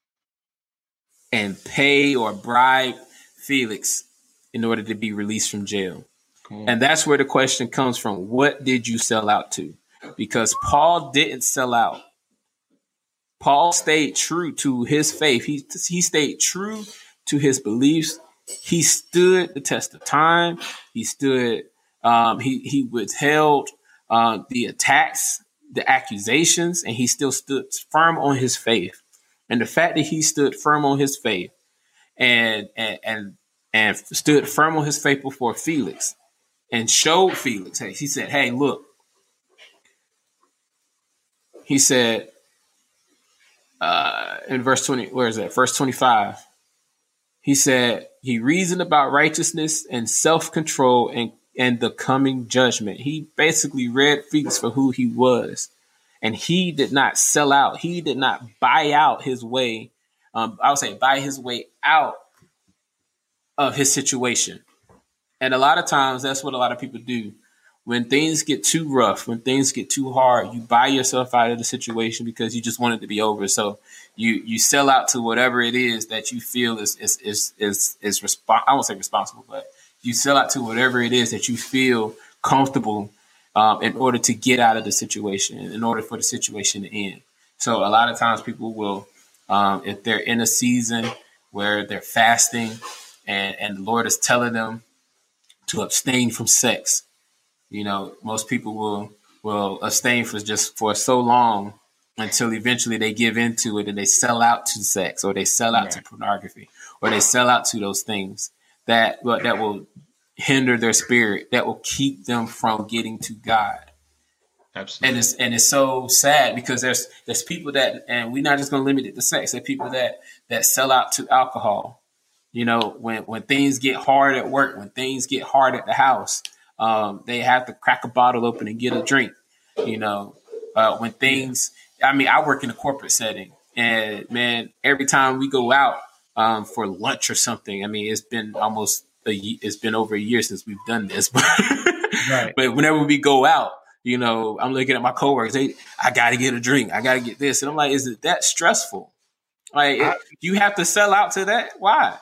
and pay or bribe Felix in order to be released from jail. And that's where the question comes from. What did you sell out to? because Paul didn't sell out. Paul stayed true to his faith. He, he stayed true to his beliefs. He stood the test of time. He stood, um, he, he withheld uh, the attacks, the accusations, and he still stood firm on his faith. And the fact that he stood firm on his faith and, and, and, and stood firm on his faith before Felix and showed Felix, hey, he said, hey, look, he said uh, in verse 20, where is that? Verse 25. He said, He reasoned about righteousness and self control and, and the coming judgment. He basically read Felix for who he was. And he did not sell out, he did not buy out his way. Um, I would say buy his way out of his situation. And a lot of times that's what a lot of people do when things get too rough, when things get too hard, you buy yourself out of the situation because you just want it to be over. So you you sell out to whatever it is that you feel is is is is, is resp- I won't say responsible, but you sell out to whatever it is that you feel comfortable um, in order to get out of the situation, in order for the situation to end. So a lot of times people will, um, if they're in a season where they're fasting and, and the Lord is telling them to abstain from sex, you know, most people will will abstain for just for so long until eventually they give into it and they sell out to sex or they sell out to pornography or they sell out to those things that that will hinder their spirit that will keep them from getting to God. Absolutely. And it's and it's so sad because there's there's people that and we're not just gonna limit it to sex. There's people that that sell out to alcohol. You know, when when things get hard at work, when things get hard at the house, um, they have to crack a bottle open and get a drink. You know, uh, when things, I mean, I work in a corporate setting, and man, every time we go out um, for lunch or something, I mean, it's been almost a, it's been over a year since we've done this, but right. but whenever we go out, you know, I'm looking at my coworkers. They, I got to get a drink. I got to get this, and I'm like, is it that stressful? Like, I, you have to sell out to that? Why?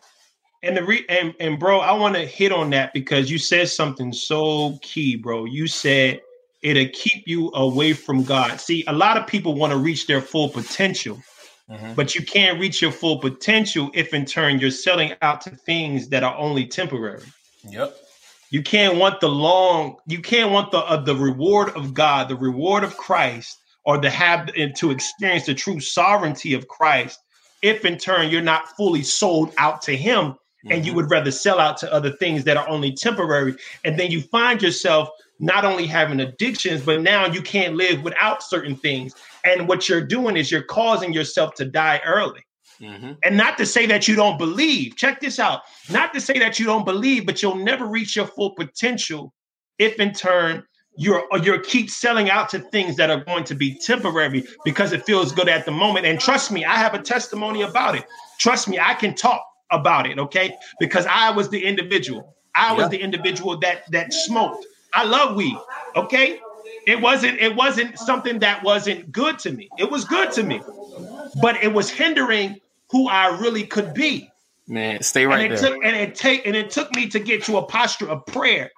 And the re and, and bro, I want to hit on that because you said something so key, bro. You said it'll keep you away from God. See, a lot of people want to reach their full potential, mm-hmm. but you can't reach your full potential if in turn you're selling out to things that are only temporary. Yep. You can't want the long, you can't want the uh, the reward of God, the reward of Christ, or to have and to experience the true sovereignty of Christ if in turn you're not fully sold out to him mm-hmm. and you would rather sell out to other things that are only temporary. And then you find yourself not only having addictions, but now you can't live without certain things. And what you're doing is you're causing yourself to die early. Mm-hmm. And not to say that you don't believe. Check this out. Not to say that you don't believe, but you'll never reach your full potential if in turn you're you're keep selling out to things that are going to be temporary because it feels good at the moment. And trust me, I have a testimony about it. Trust me, I can talk about it, okay? Because I was the individual. I was the individual that that smoked. I love weed, okay? It wasn't it wasn't something that wasn't good to me. It was good to me. But it was hindering who I really could be. Man, stay right and it there. Took, and it take and it took me to get to a posture of prayer.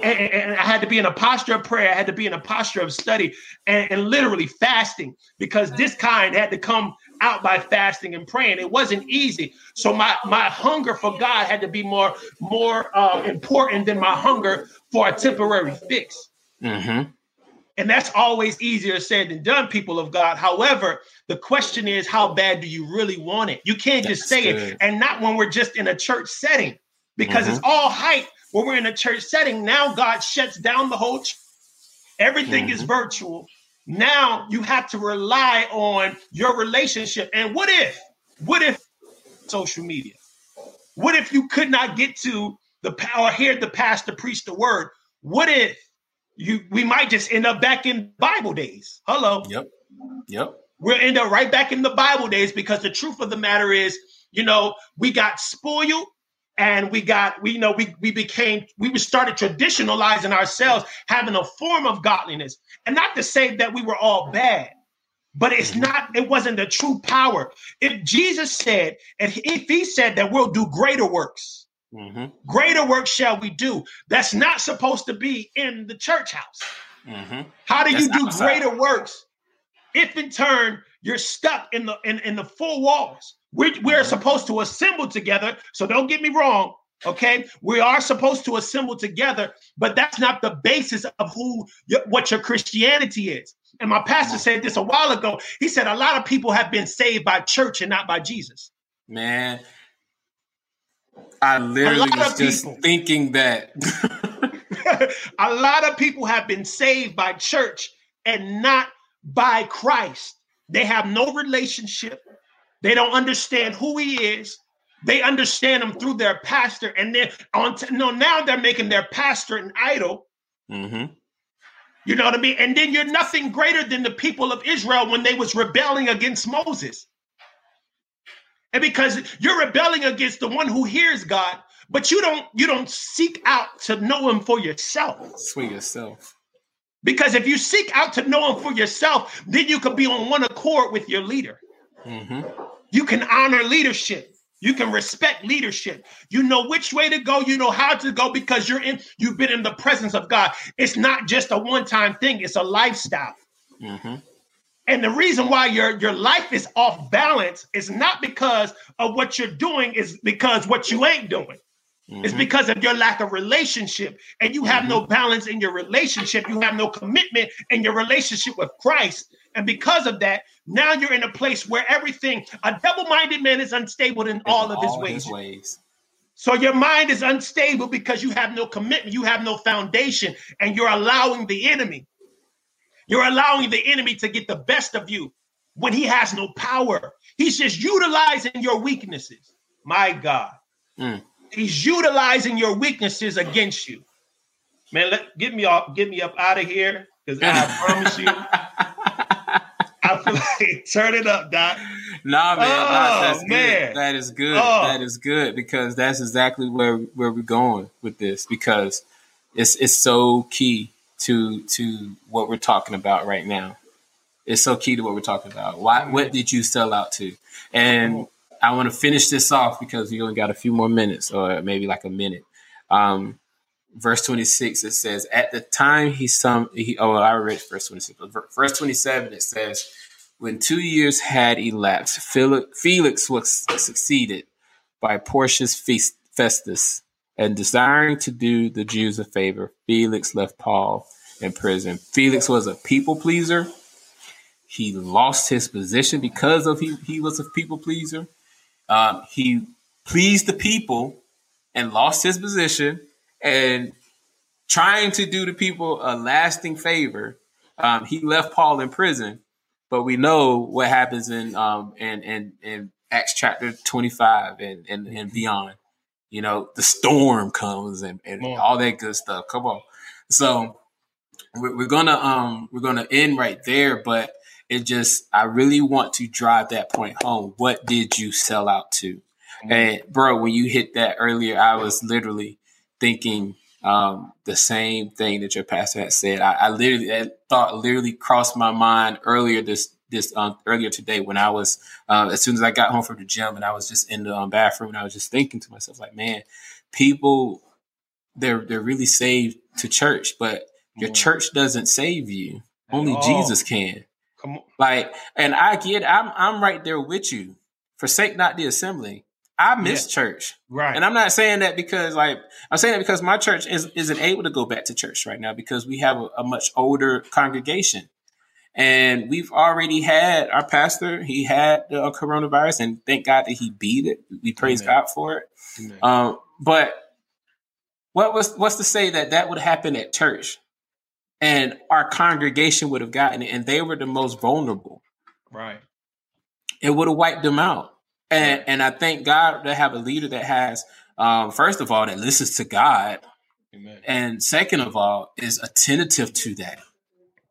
And, and, I had to be in a posture of prayer. I had to be in a posture of study and, and literally fasting because this kind had to come out by fasting and praying. It wasn't easy. So my my hunger for God had to be more more uh, important than my hunger for a temporary fix. Mm-hmm. And that's always easier said than done, people of God. However, the question is, how bad do you really want it? You can't that's just say good. it, and not when we're just in a church setting, because mm-hmm. it's all hype when we're in a church setting. Now God shuts down the whole. Ch- Everything mm-hmm. is virtual. Now you have to rely on your relationship. And what if, what if social media? What if you could not get to the power, hear the pastor preach the word? What if you we might just end up back in Bible days. Hello. Yep. Yep. We'll end up right back in the Bible days because the truth of the matter is, you know, we got spoiled and we got we you know we we became we started traditionalizing ourselves having a form of godliness and not to say that we were all bad but it's mm-hmm. not it wasn't the true power if jesus said and if he said that we'll do greater works Mm-hmm. Greater work shall we do. That's not supposed to be in the church house. Mm-hmm. How do That's you do outside. greater works if in turn you're stuck in the in, in the four walls? We're, we're supposed to assemble together. So don't get me wrong. Okay, we are supposed to assemble together, but that's not the basis of who what your Christianity is. And my pastor said this a while ago. He said a lot of people have been saved by church and not by Jesus. Man, I literally was just people, thinking that. a lot of people have been saved by church and not by Christ. They have no relationship. They don't understand who he is. They understand him through their pastor, and then on t- no now they're making their pastor an idol. Mm-hmm. You know what I mean? And then you're nothing greater than the people of Israel when they was rebelling against Moses. And because you're rebelling against the one who hears God, but you don't you don't seek out to know him for yourself. Sweet yourself. Because if you seek out to know him for yourself, then you can be on one accord with your leader. Mm-hmm. You can honor leadership. You can respect leadership. You know which way to go. You know how to go because you're in. You've been in the presence of God. It's not just a one-time thing. It's a lifestyle. Mm-hmm. And the reason why your your life is off balance is not because of what you're doing, is because what you ain't doing. Mm-hmm. It's because of your lack of relationship, and you have mm-hmm. no balance in your relationship. You have no commitment in your relationship with Christ, and because of that, now you're in a place where everything a double-minded man is unstable in, in all of his ways. his ways. So your mind is unstable because you have no commitment, you have no foundation, and you're allowing the enemy you're allowing the enemy to get the best of you when he has no power. He's just utilizing your weaknesses. My God. Mm. He's utilizing your weaknesses against you. Man, let get me off, get me up out of here. Because I promise you, I feel like turn it up, Doc. Nah, man, oh, that's man. good. That is good. Oh. That is good because that's exactly where where we're going with this because it's it's so key to to what we're talking about right now. It's so key to what we're talking about. Why? What did you sell out to? And I want to finish this off because we only got a few more minutes, or maybe like a minute. Um, verse 26 it says at the time he some he oh i read verse 26 verse 27 it says when two years had elapsed felix was succeeded by porcius festus and desiring to do the Jews a favor, Felix left Paul in prison. Felix was a people pleaser. He lost his position because of he, he was a people pleaser. Um, he pleased the people and lost his position and trying to do the people a lasting favor. Um, he left Paul in prison, but we know what happens in um, in, in, in Acts chapter 25 and, and, and beyond. You know, the storm comes and, and all that good stuff. Come on. So we're, we're gonna um we're gonna end right there, but it just I really want to drive that point home. What did you sell out to? And bro, when you hit that earlier, I was literally thinking um, the same thing that your pastor had said. I, I literally that thought literally crossed my mind earlier this this um, earlier today when I was uh, as soon as I got home from the gym and I was just in the um, bathroom and I was just thinking to myself like, man, people they're they're really saved to church, but your church doesn't save you. Only Jesus can. Come on. Like, and I get, I'm I'm right there with you. Forsake not the assembly. I miss yeah. church. Right. And I'm not saying that because like I'm saying that because my church is isn't able to go back to church right now because we have a, a much older congregation. And we've already had our pastor, he had the uh, coronavirus, and thank God that he beat it. We praise Amen. God for it. Um, but what was what's to say that that would happen at church, and our congregation would have gotten it, and they were the most vulnerable. Right. It would have wiped them out. And and I thank God to have a leader that has, um, first of all, that listens to God, Amen. and second of all, is attentive to that.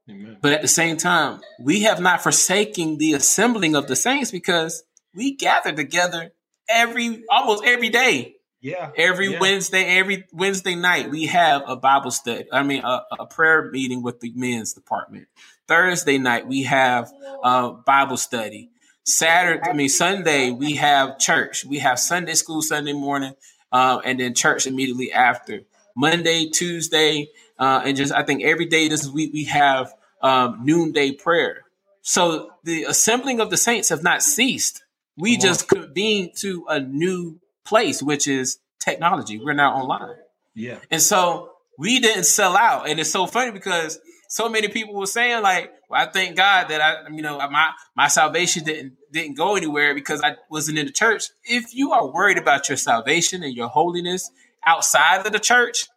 Amen. But at the same time, we have not forsaken the assembling of the saints because we gather together every almost every day. Yeah. Every yeah. Wednesday, every Wednesday night, we have a Bible study. I mean, a, a prayer meeting with the men's department. Thursday night, we have a Bible study. Saturday, I mean Sunday, we have church. We have Sunday school Sunday morning, uh, and then church immediately after. Monday, Tuesday, uh, and just I think every day this week we have um, noonday prayer. So the assembling of the saints have not ceased. We Come just on. convened to a new place, which is technology. We're now online. Yeah, and so we didn't sell out, and it's so funny because so many people were saying like, well, I thank God that I, you know, my my salvation didn't didn't go anywhere because I wasn't in the church. If you are worried about your salvation and your holiness outside of the church,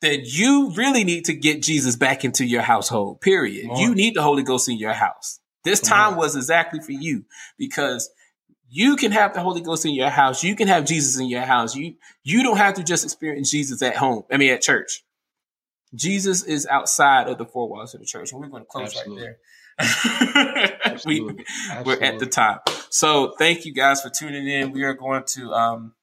then you really need to get Jesus back into your household. Period. You need the Holy Ghost in your house. This Come time on. was exactly for you because you can have the Holy Ghost in your house. You can have Jesus in your house. You you don't have to just experience Jesus at home. I mean, at church. Jesus is outside of the four walls of the church, and we're going to close Absolutely. right there. we, we're at the top. So thank you guys for tuning in. We are going to. Um,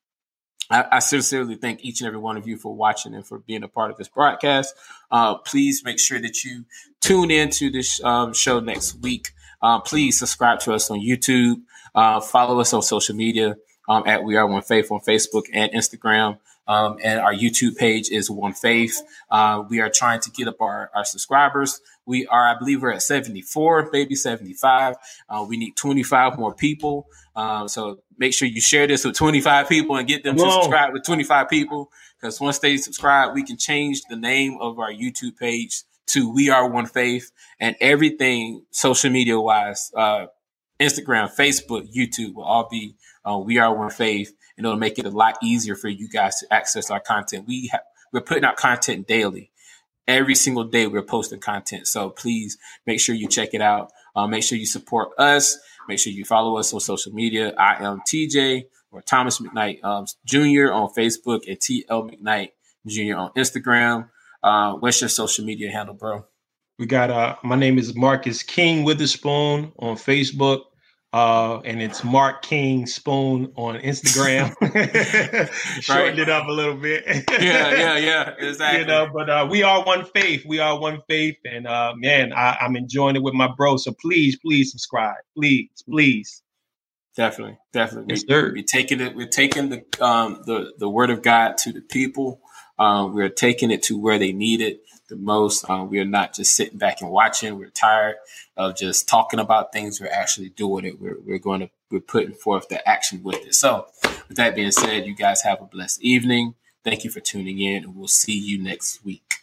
I, I, sincerely thank each and every one of you for watching and for being a part of this broadcast. Uh, please make sure that you tune in to this um, show next week. Uh, please subscribe to us on YouTube. Uh, follow us on social media um, at We Are One Faith on Facebook and Instagram. Um, and our YouTube page is One Faith. Uh, we are trying to get up our, our subscribers. We are, I believe, we're at 74, maybe 75. Uh, we need 25 more people. Um, so make sure you share this with 25 people and get them Whoa. to subscribe with 25 people. Because once they subscribe, we can change the name of our YouTube page to We Are One Faith and everything social media wise, uh, Instagram, Facebook, YouTube will all be uh, We Are One Faith and it'll make it a lot easier for you guys to access our content. We have, we're putting out content daily. Every single day we're posting content. So please make sure you check it out. Uh, make sure you support us. Make sure you follow us on social media. I am TJ or Thomas McKnight um, Jr. on Facebook and TL McKnight Jr. on Instagram. Uh, what's your social media handle, bro? We got uh my name is Marcus King Witherspoon on Facebook. Uh, and it's Mark King Spoon on Instagram. Shortened it up a little bit. yeah, yeah, yeah, exactly. You know, but uh, we are one faith. We are one faith, and uh, man, I, I'm enjoying it with my bro. So please, please subscribe, please, please. Definitely, definitely. Yes, sir. We, are taking it. We're taking the um, the the word of God to the people. Um, we're taking it to where they need it the most. Um, we are not just sitting back and watching. We're tired of just talking about things. We're actually doing it. We're, we're going to, we're putting forth the action with it. So with that being said, you guys have a blessed evening. Thank you for tuning in and we'll see you next week.